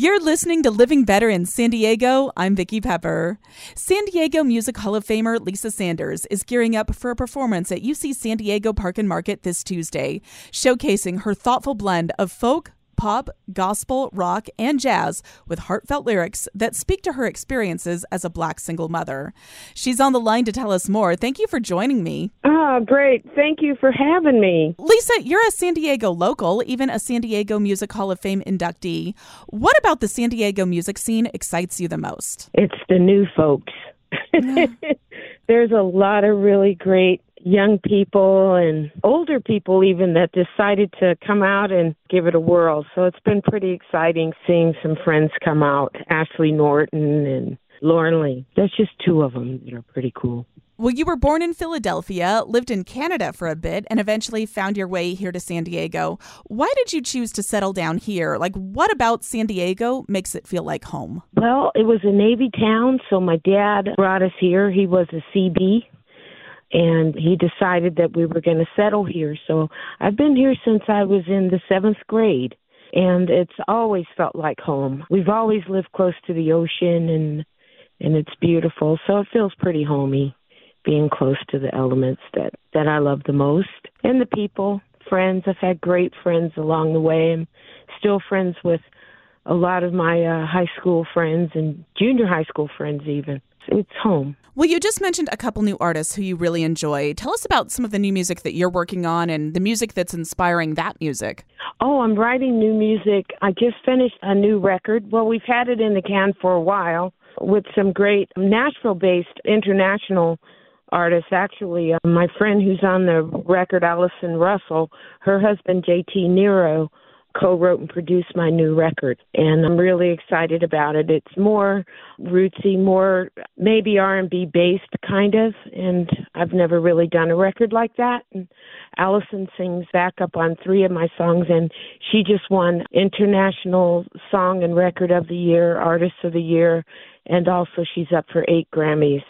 You're listening to Living Better in San Diego. I'm Vicki Pepper. San Diego Music Hall of Famer Lisa Sanders is gearing up for a performance at UC San Diego Park and Market this Tuesday, showcasing her thoughtful blend of folk, pop, gospel, rock, and jazz with heartfelt lyrics that speak to her experiences as a black single mother. She's on the line to tell us more. Thank you for joining me. Oh, great. Thank you for having me. Lisa, you're a San Diego local, even a San Diego Music Hall of Fame inductee. What about the San Diego music scene excites you the most? It's the new folks. There's a lot of really great young people and older people even that decided to come out and give it a whirl. So it's been pretty exciting seeing some friends come out, Ashley Norton and Lauren Lee. That's just two of them that are pretty cool. Well, you were born in Philadelphia, lived in Canada for a bit, and eventually found your way here to San Diego. Why did you choose to settle down here? Like, what about San Diego makes it feel like home? Well, it was a Navy town, so my dad brought us here. He was a Seabee, and he decided that we were going to settle here. So I've been here since I was in the seventh grade, and it's always felt like home. We've always lived close to the ocean, and and it's beautiful. So it feels pretty homey, being close to the elements that that I love the most, and the people, friends. I've had great friends along the way. I'm still friends with a lot of my uh, high school friends and junior high school friends even it's home. Well, you just mentioned a couple new artists who you really enjoy. Tell us about some of the new music that you're working on and the music that's inspiring that music. Oh, I'm writing new music. I just finished a new record. Well, we've had it in the can for a while with some great Nashville based international artists. Actually, uh, my friend who's on the record, Allison Russell, her husband, JT Nero, co-wrote and produced my new record and I'm really excited about it. It's more rootsy, more maybe R&B based kind of and I've never really done a record like that. And Allison sings backup on 3 of my songs and she just won International Song and Record of the Year, Artist of the Year and also she's up for 8 Grammys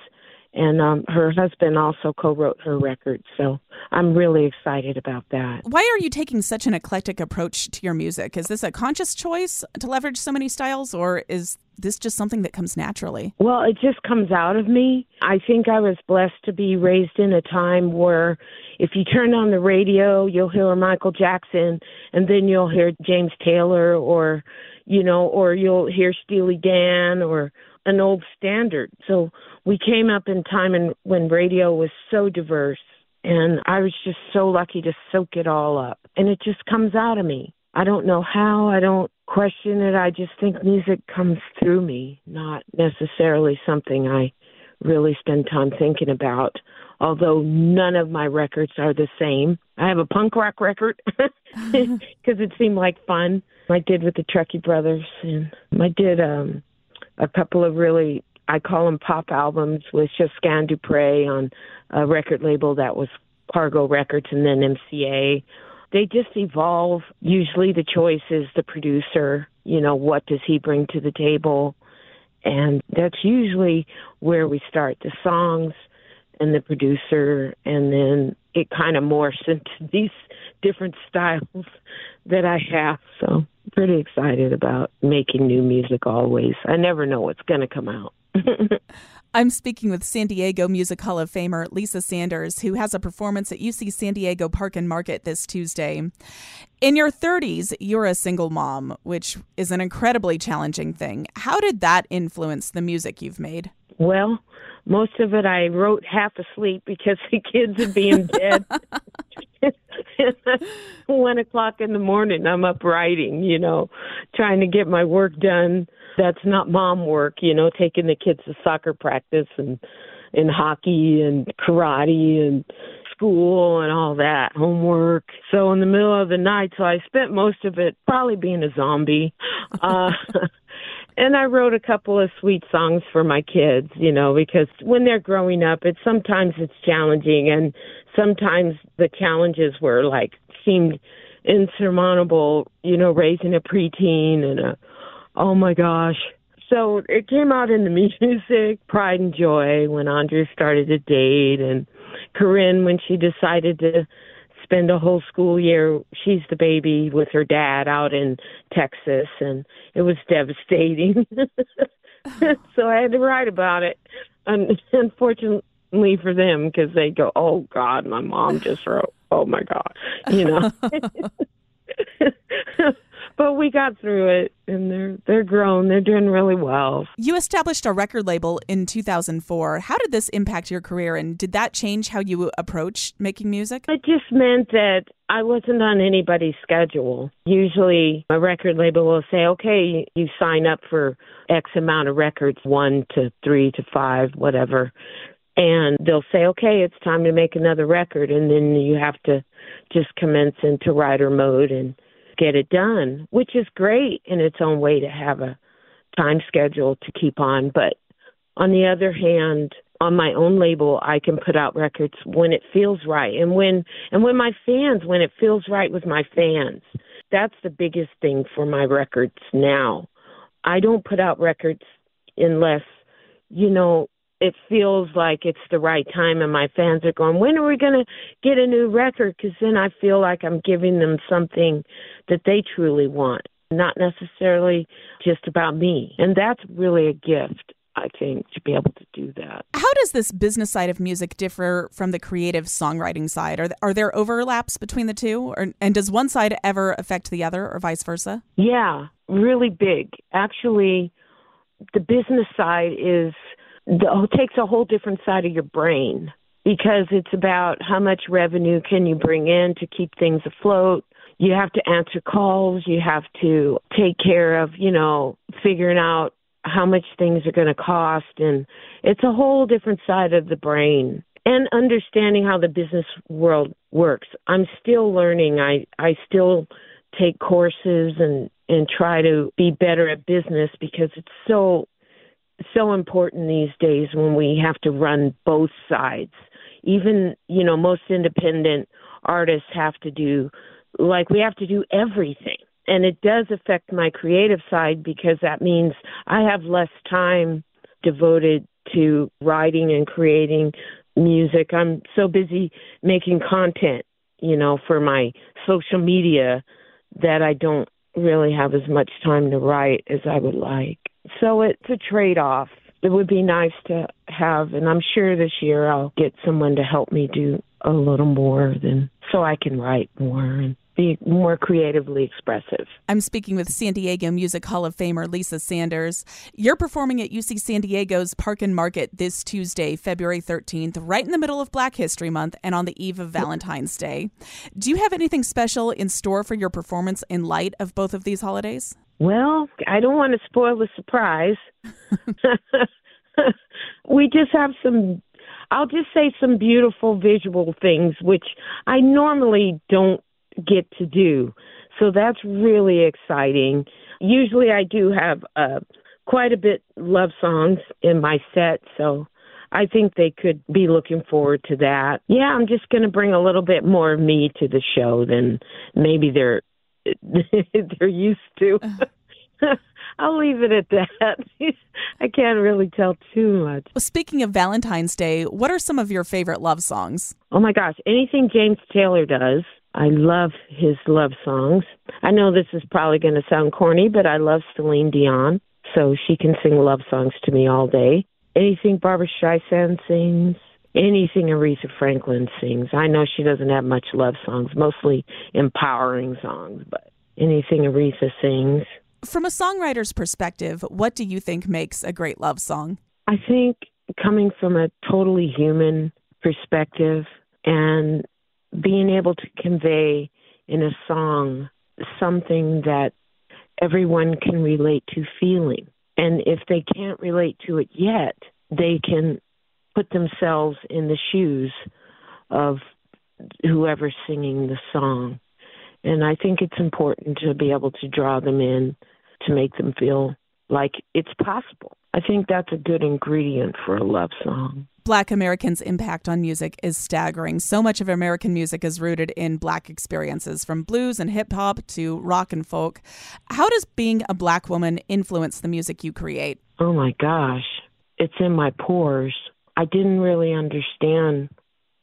and um, her husband also co-wrote her record. So I'm really excited about that. Why are you taking such an eclectic approach to your music? Is this a conscious choice to leverage so many styles, or is this just something that comes naturally? Well, it just comes out of me. I think I was blessed to be raised in a time where if you turn on the radio, you'll hear Michael Jackson, and then you'll hear James Taylor, or you know, or you'll hear Steely Dan, or an old standard. So we came up in time and when radio was so diverse and I was just so lucky to soak it all up. And it just comes out of me. I don't know how, I don't question it. I just think music comes through me, not necessarily something I really spend time thinking about. Although none of my records are the same. I have a punk rock record because it seemed like fun. I did with the Truckee Brothers, and I did um a couple of really I call them pop albums with Josquin du Pré on a record label that was Cargo Records and then MCA. They just evolve. Usually the choice is the producer, you know, what does he bring to the table? And that's usually where we start the songs and the producer, and then it kind of morphs into these different styles that I have. So pretty excited about making new music always. I never know what's going to come out. I'm speaking with San Diego Music Hall of Famer Lisa Sanders, who has a performance at UC San Diego Park and Market this Tuesday. In your 30s, you're a single mom, which is an incredibly challenging thing. How did that influence the music you've made? Well, most of it I wrote half asleep because the kids would be in bed. One o'clock in the morning, I'm up writing, you know, trying to get my work done. That's not mom work, you know, taking the kids to soccer practice and and hockey and karate and school and all that homework. So in the middle of the night, so I spent most of it probably being a zombie. Uh and I wrote a couple of sweet songs for my kids, you know, because when they're growing up, it's sometimes it's challenging and sometimes the challenges were like seemed insurmountable, you know, raising a preteen and a oh my gosh. So it came out in the music, Pride and Joy when Andre started to date and Corinne when she decided to spend a whole school year. She's the baby with her dad out in Texas, and it was devastating. so I had to write about it. And unfortunately for them, because they go, "Oh God, my mom just wrote." Oh my God, you know. but we got through it and they're they're grown. They're doing really well. You established a record label in 2004 how did this impact your career and did that change how you approach making music? It just meant that i wasn't on anybody's schedule. Usually a record label will say okay you sign up for x amount of records one to three to five whatever and they'll say okay it's time to make another record and then you have to just commence into writer mode and get it done, which is great in its own way to have a time schedule to keep on. But on the other hand, on my own label, I can put out records when it feels right, and when and when my fans, when it feels right with my fans. That's the biggest thing for my records now. I don't put out records unless, you know, it feels like it's the right time and my fans are going when are we going to get a new record because then i feel like i'm giving them something that they truly want not necessarily just about me and that's really a gift I think to be able to do that. How does this business side of music differ from the creative songwriting side? Are are there overlaps between the two, or, and does one side ever affect the other, or vice versa? Yeah, really big. Actually, the business side is the, oh, takes a whole different side of your brain because it's about how much revenue can you bring in to keep things afloat. You have to answer calls. You have to take care of, you know, figuring out how much things are going to cost. And it's a whole different side of the brain and understanding how the business world works. I'm still learning. I, I still take courses and, and try to be better at business because it's so so important these days when we have to run both sides. Even, you know, most independent artists have to do, like, we have to do everything. And it does affect my creative side because that means I have less time devoted to writing and creating music. I'm so busy making content, you know, for my social media that I don't really have as much time to write as I would like. So it's a trade off. It would be nice to have, and I'm sure this year I'll get someone to help me do a little more than so I can write more and be more creatively expressive. I'm speaking with San Diego Music Hall of Famer Lisa Sanders. You're performing at UC San Diego's Park and Market this Tuesday, February 13th, right in the middle of Black History Month and on the eve of Valentine's Day. Do you have anything special in store for your performance in light of both of these holidays? Well, I don't want to spoil the surprise. we just have some I'll just say some beautiful visual things which I normally don't get to do. So that's really exciting. Usually I do have uh quite a bit love songs in my set, so I think they could be looking forward to that. Yeah, I'm just going to bring a little bit more of me to the show than maybe they're they're used to. I'll leave it at that. I can't really tell too much. Well, speaking of Valentine's Day, what are some of your favorite love songs? Oh my gosh, anything James Taylor does. I love his love songs. I know this is probably going to sound corny, but I love Celine Dion, so she can sing love songs to me all day. Anything Barbra Streisand sings, anything Aretha Franklin sings. I know she doesn't have much love songs, mostly empowering songs, but anything Aretha sings. From a songwriter's perspective, what do you think makes a great love song? I think coming from a totally human perspective and being able to convey in a song something that everyone can relate to feeling. And if they can't relate to it yet, they can put themselves in the shoes of whoever's singing the song. And I think it's important to be able to draw them in to make them feel like it's possible. I think that's a good ingredient for a love song. Black Americans' impact on music is staggering. So much of American music is rooted in black experiences, from blues and hip hop to rock and folk. How does being a black woman influence the music you create? Oh my gosh, it's in my pores. I didn't really understand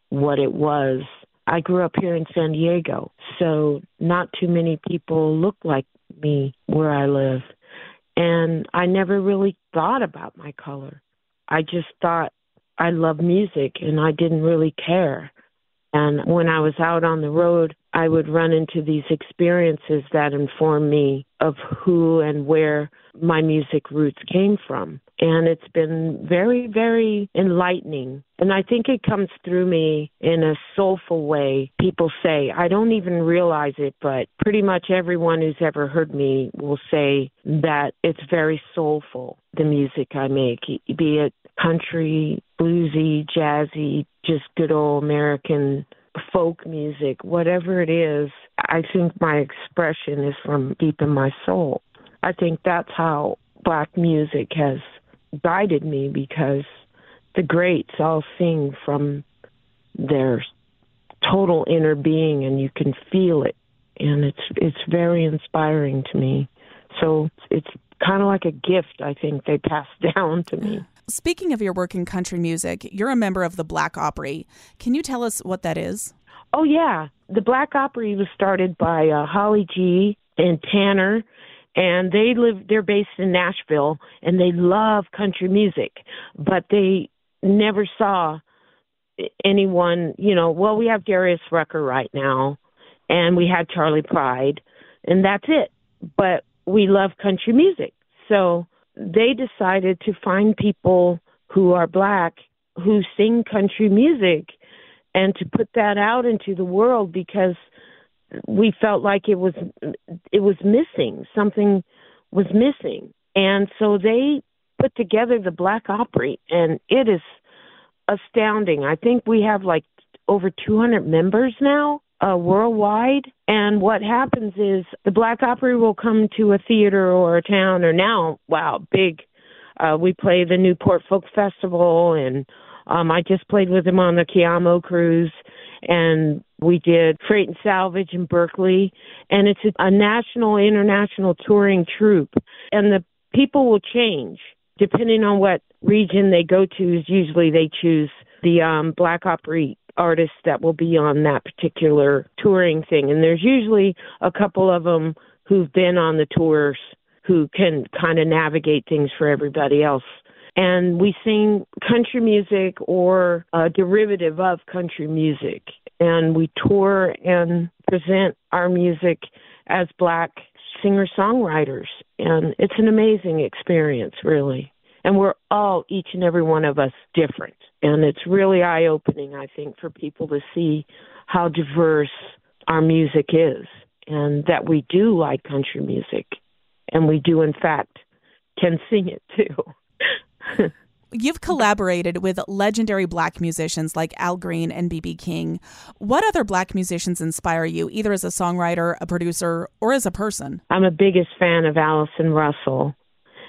what it was I grew up here in San Diego, so not too many people look like me where I live. And I never really thought about my color. I just thought I love music and I didn't really care. And when I was out on the road, I would run into these experiences that inform me of who and where my music roots came from. And it's been very, very enlightening. And I think it comes through me in a soulful way. People say, I don't even realize it, but pretty much everyone who's ever heard me will say that it's very soulful, the music I make, be it country, bluesy, jazzy, just good old American folk music, whatever it is, I think my expression is from deep in my soul. I think that's how black music has guided me because the greats all sing from their total inner being and you can feel it and it's it's very inspiring to me. So it's kind of like a gift I think they passed down to me. Speaking of your work in country music, you're a member of the Black Opry. Can you tell us what that is? Oh yeah, the Black Opry was started by uh, Holly G and Tanner, and they live. They're based in Nashville, and they love country music, but they never saw anyone. You know, well, we have Darius Rucker right now, and we had Charley Pride, and that's it. But we love country music, so they decided to find people who are black who sing country music and to put that out into the world because we felt like it was it was missing something was missing. And so they put together the black opry and it is astounding. I think we have like over 200 members now uh, worldwide. And what happens is the Black Opry will come to a theater or a town, or now, wow, big. Uh, we play the Newport Folk Festival, and um, I just played with them on the Cayamo cruise, and we did Freight and Salvage in Berkeley, and it's a, a national, international touring troupe, and the people will change depending on what region they go to. Is usually they choose the um, Black Opry artists that will be on that particular touring thing. And there's usually a couple of them who've been on the tours who can kind of navigate things for everybody else. And we sing country music or a derivative of country music. And we tour and present our music as black singer songwriters. And it's an amazing experience, really. And we're all, each and every one of us, different. And it's really eye opening, I think, for people to see how diverse our music is and that we do like country music. And we do, in fact, can sing it too. You've collaborated with legendary black musicians like Al Green and B.B. King. What other black musicians inspire you, either as a songwriter, a producer, or as a person? I'm a biggest fan of Allison Russell,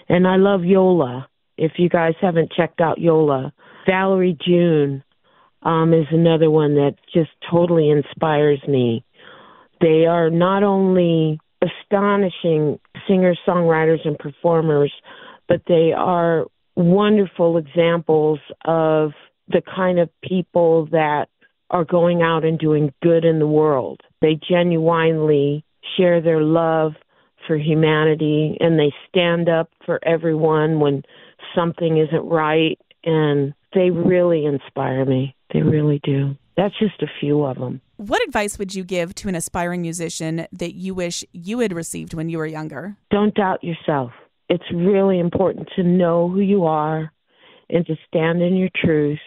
and I love Yola. If you guys haven't checked out Yola, Valerie June um, is another one that just totally inspires me. They are not only astonishing singers, songwriters, and performers, but they are wonderful examples of the kind of people that are going out and doing good in the world. They genuinely share their love for humanity and they stand up for everyone when something isn't right and they really inspire me. They really do. That's just a few of them. What advice would you give to an aspiring musician that you wish you had received when you were younger? Don't doubt yourself. It's really important to know who you are and to stand in your truth.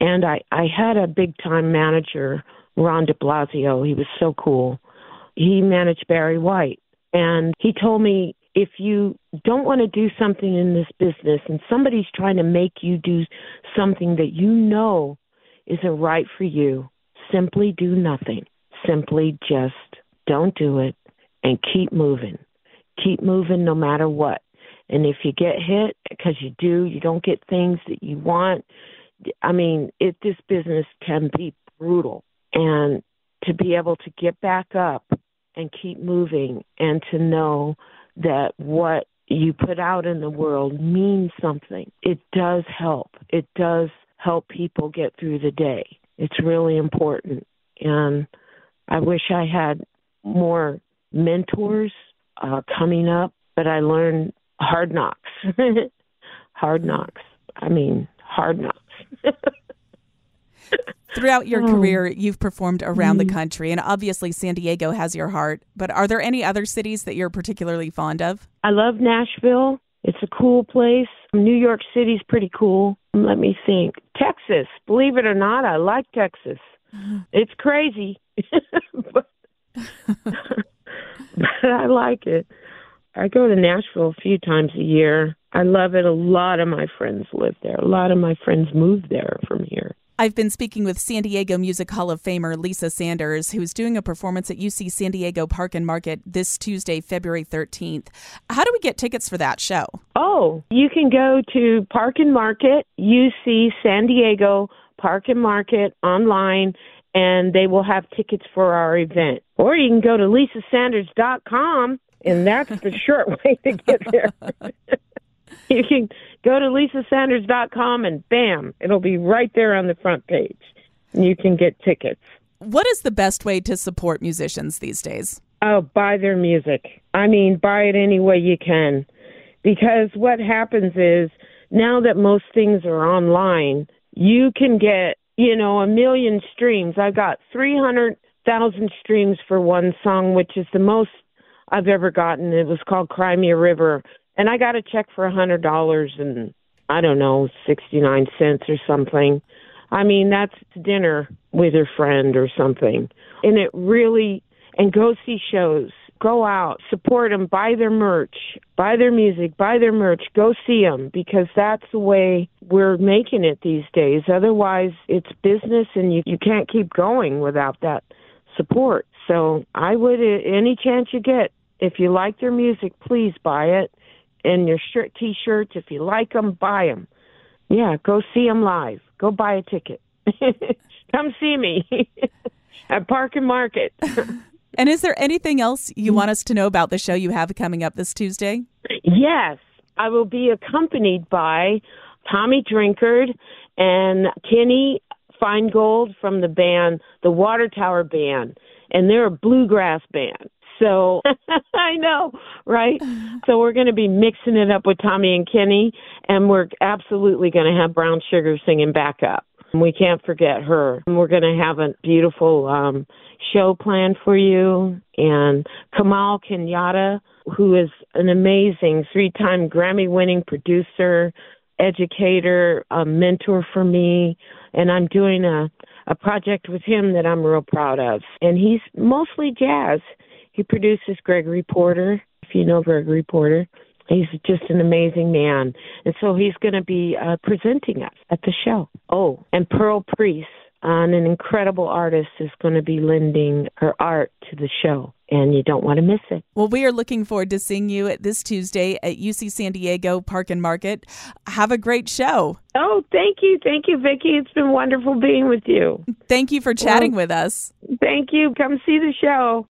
And I, I had a big time manager, Ron de Blasio. He was so cool. He managed Barry White. And he told me if you don't want to do something in this business and somebody's trying to make you do something that you know isn't right for you, simply do nothing. Simply just don't do it and keep moving. Keep moving no matter what. And if you get hit, because you do, you don't get things that you want. I mean, it this business can be brutal, and to be able to get back up and keep moving, and to know that what you put out in the world means something. It does help. It does help people get through the day. It's really important. and I wish I had more mentors uh, coming up, but I learned hard knocks. hard knocks. I mean, hard knocks. Throughout your oh. career, you've performed around the hmm. country, and obviously San Diego has your heart. But are there any other cities that you're particularly fond of? I love Nashville. It's a cool place. New York City's pretty cool. Let me think. Texas, believe it or not, I like Texas. It's crazy, but, but I like it. I go to Nashville a few times a year. I love it. A lot of my friends live there. A lot of my friends moved there from here. I've been speaking with San Diego Music Hall of Famer Lisa Sanders, who's doing a performance at UC San Diego Park and Market this Tuesday, February 13th. How do we get tickets for that show? Oh, you can go to Park and Market, UC San Diego Park and Market online, and they will have tickets for our event. Or you can go to lisasanders.com, and that's the short way to get there. you can go to lisasanders.com and bam, it'll be right there on the front page. And you can get tickets. What is the best way to support musicians these days? Oh, buy their music. I mean, buy it any way you can. Because what happens is now that most things are online, you can get, you know, a million streams. I got 300,000 streams for one song, which is the most I've ever gotten. It was called Cry Me a River and I got a check for a hundred dollars and I don't know sixty nine cents or something. I mean that's dinner with your friend or something, and it really and go see shows. Go out, support them, buy their merch, buy their music, buy their merch, go see them because that's the way we're making it these days. Otherwise, it's business and you you can't keep going without that support. So, I would any chance you get if you like their music, please buy it and your shirt t-shirts. If you like them buy them yeah go see them live. Go buy a ticket. Come see me at park and market. And is there anything else you want us to know about the show you have coming up this tuesday? Yes i will be accompanied by tommy drinkard and kenny feingold from the band the water tower band and they're a bluegrass band so I know, right? So we're going to be mixing it up with Tommy and Kenny, and we're absolutely going to have Brown Sugar singing back up. We can't forget her. We're going to have a beautiful um, show planned for you. And Kamau Kenyatta, who is an amazing three time Grammy winning producer, educator, a mentor for me. And I'm doing a, a project with him that I'm real proud of. And he's mostly jazz. He produces Gregory Porter, if you know Gregory Porter. He's just an amazing man. And so he's going to be uh, presenting us at the show. Oh, and Pearl Priest, uh, an incredible artist, is going to be lending her art to the show. And you don't want to miss it. Well, we are looking forward to seeing you this Tuesday at UC San Diego Park and Market. Have a great show. Oh, thank you. Thank you, Vicki. It's been wonderful being with you. Thank you for chatting well, with us. Thank you. Come see the show.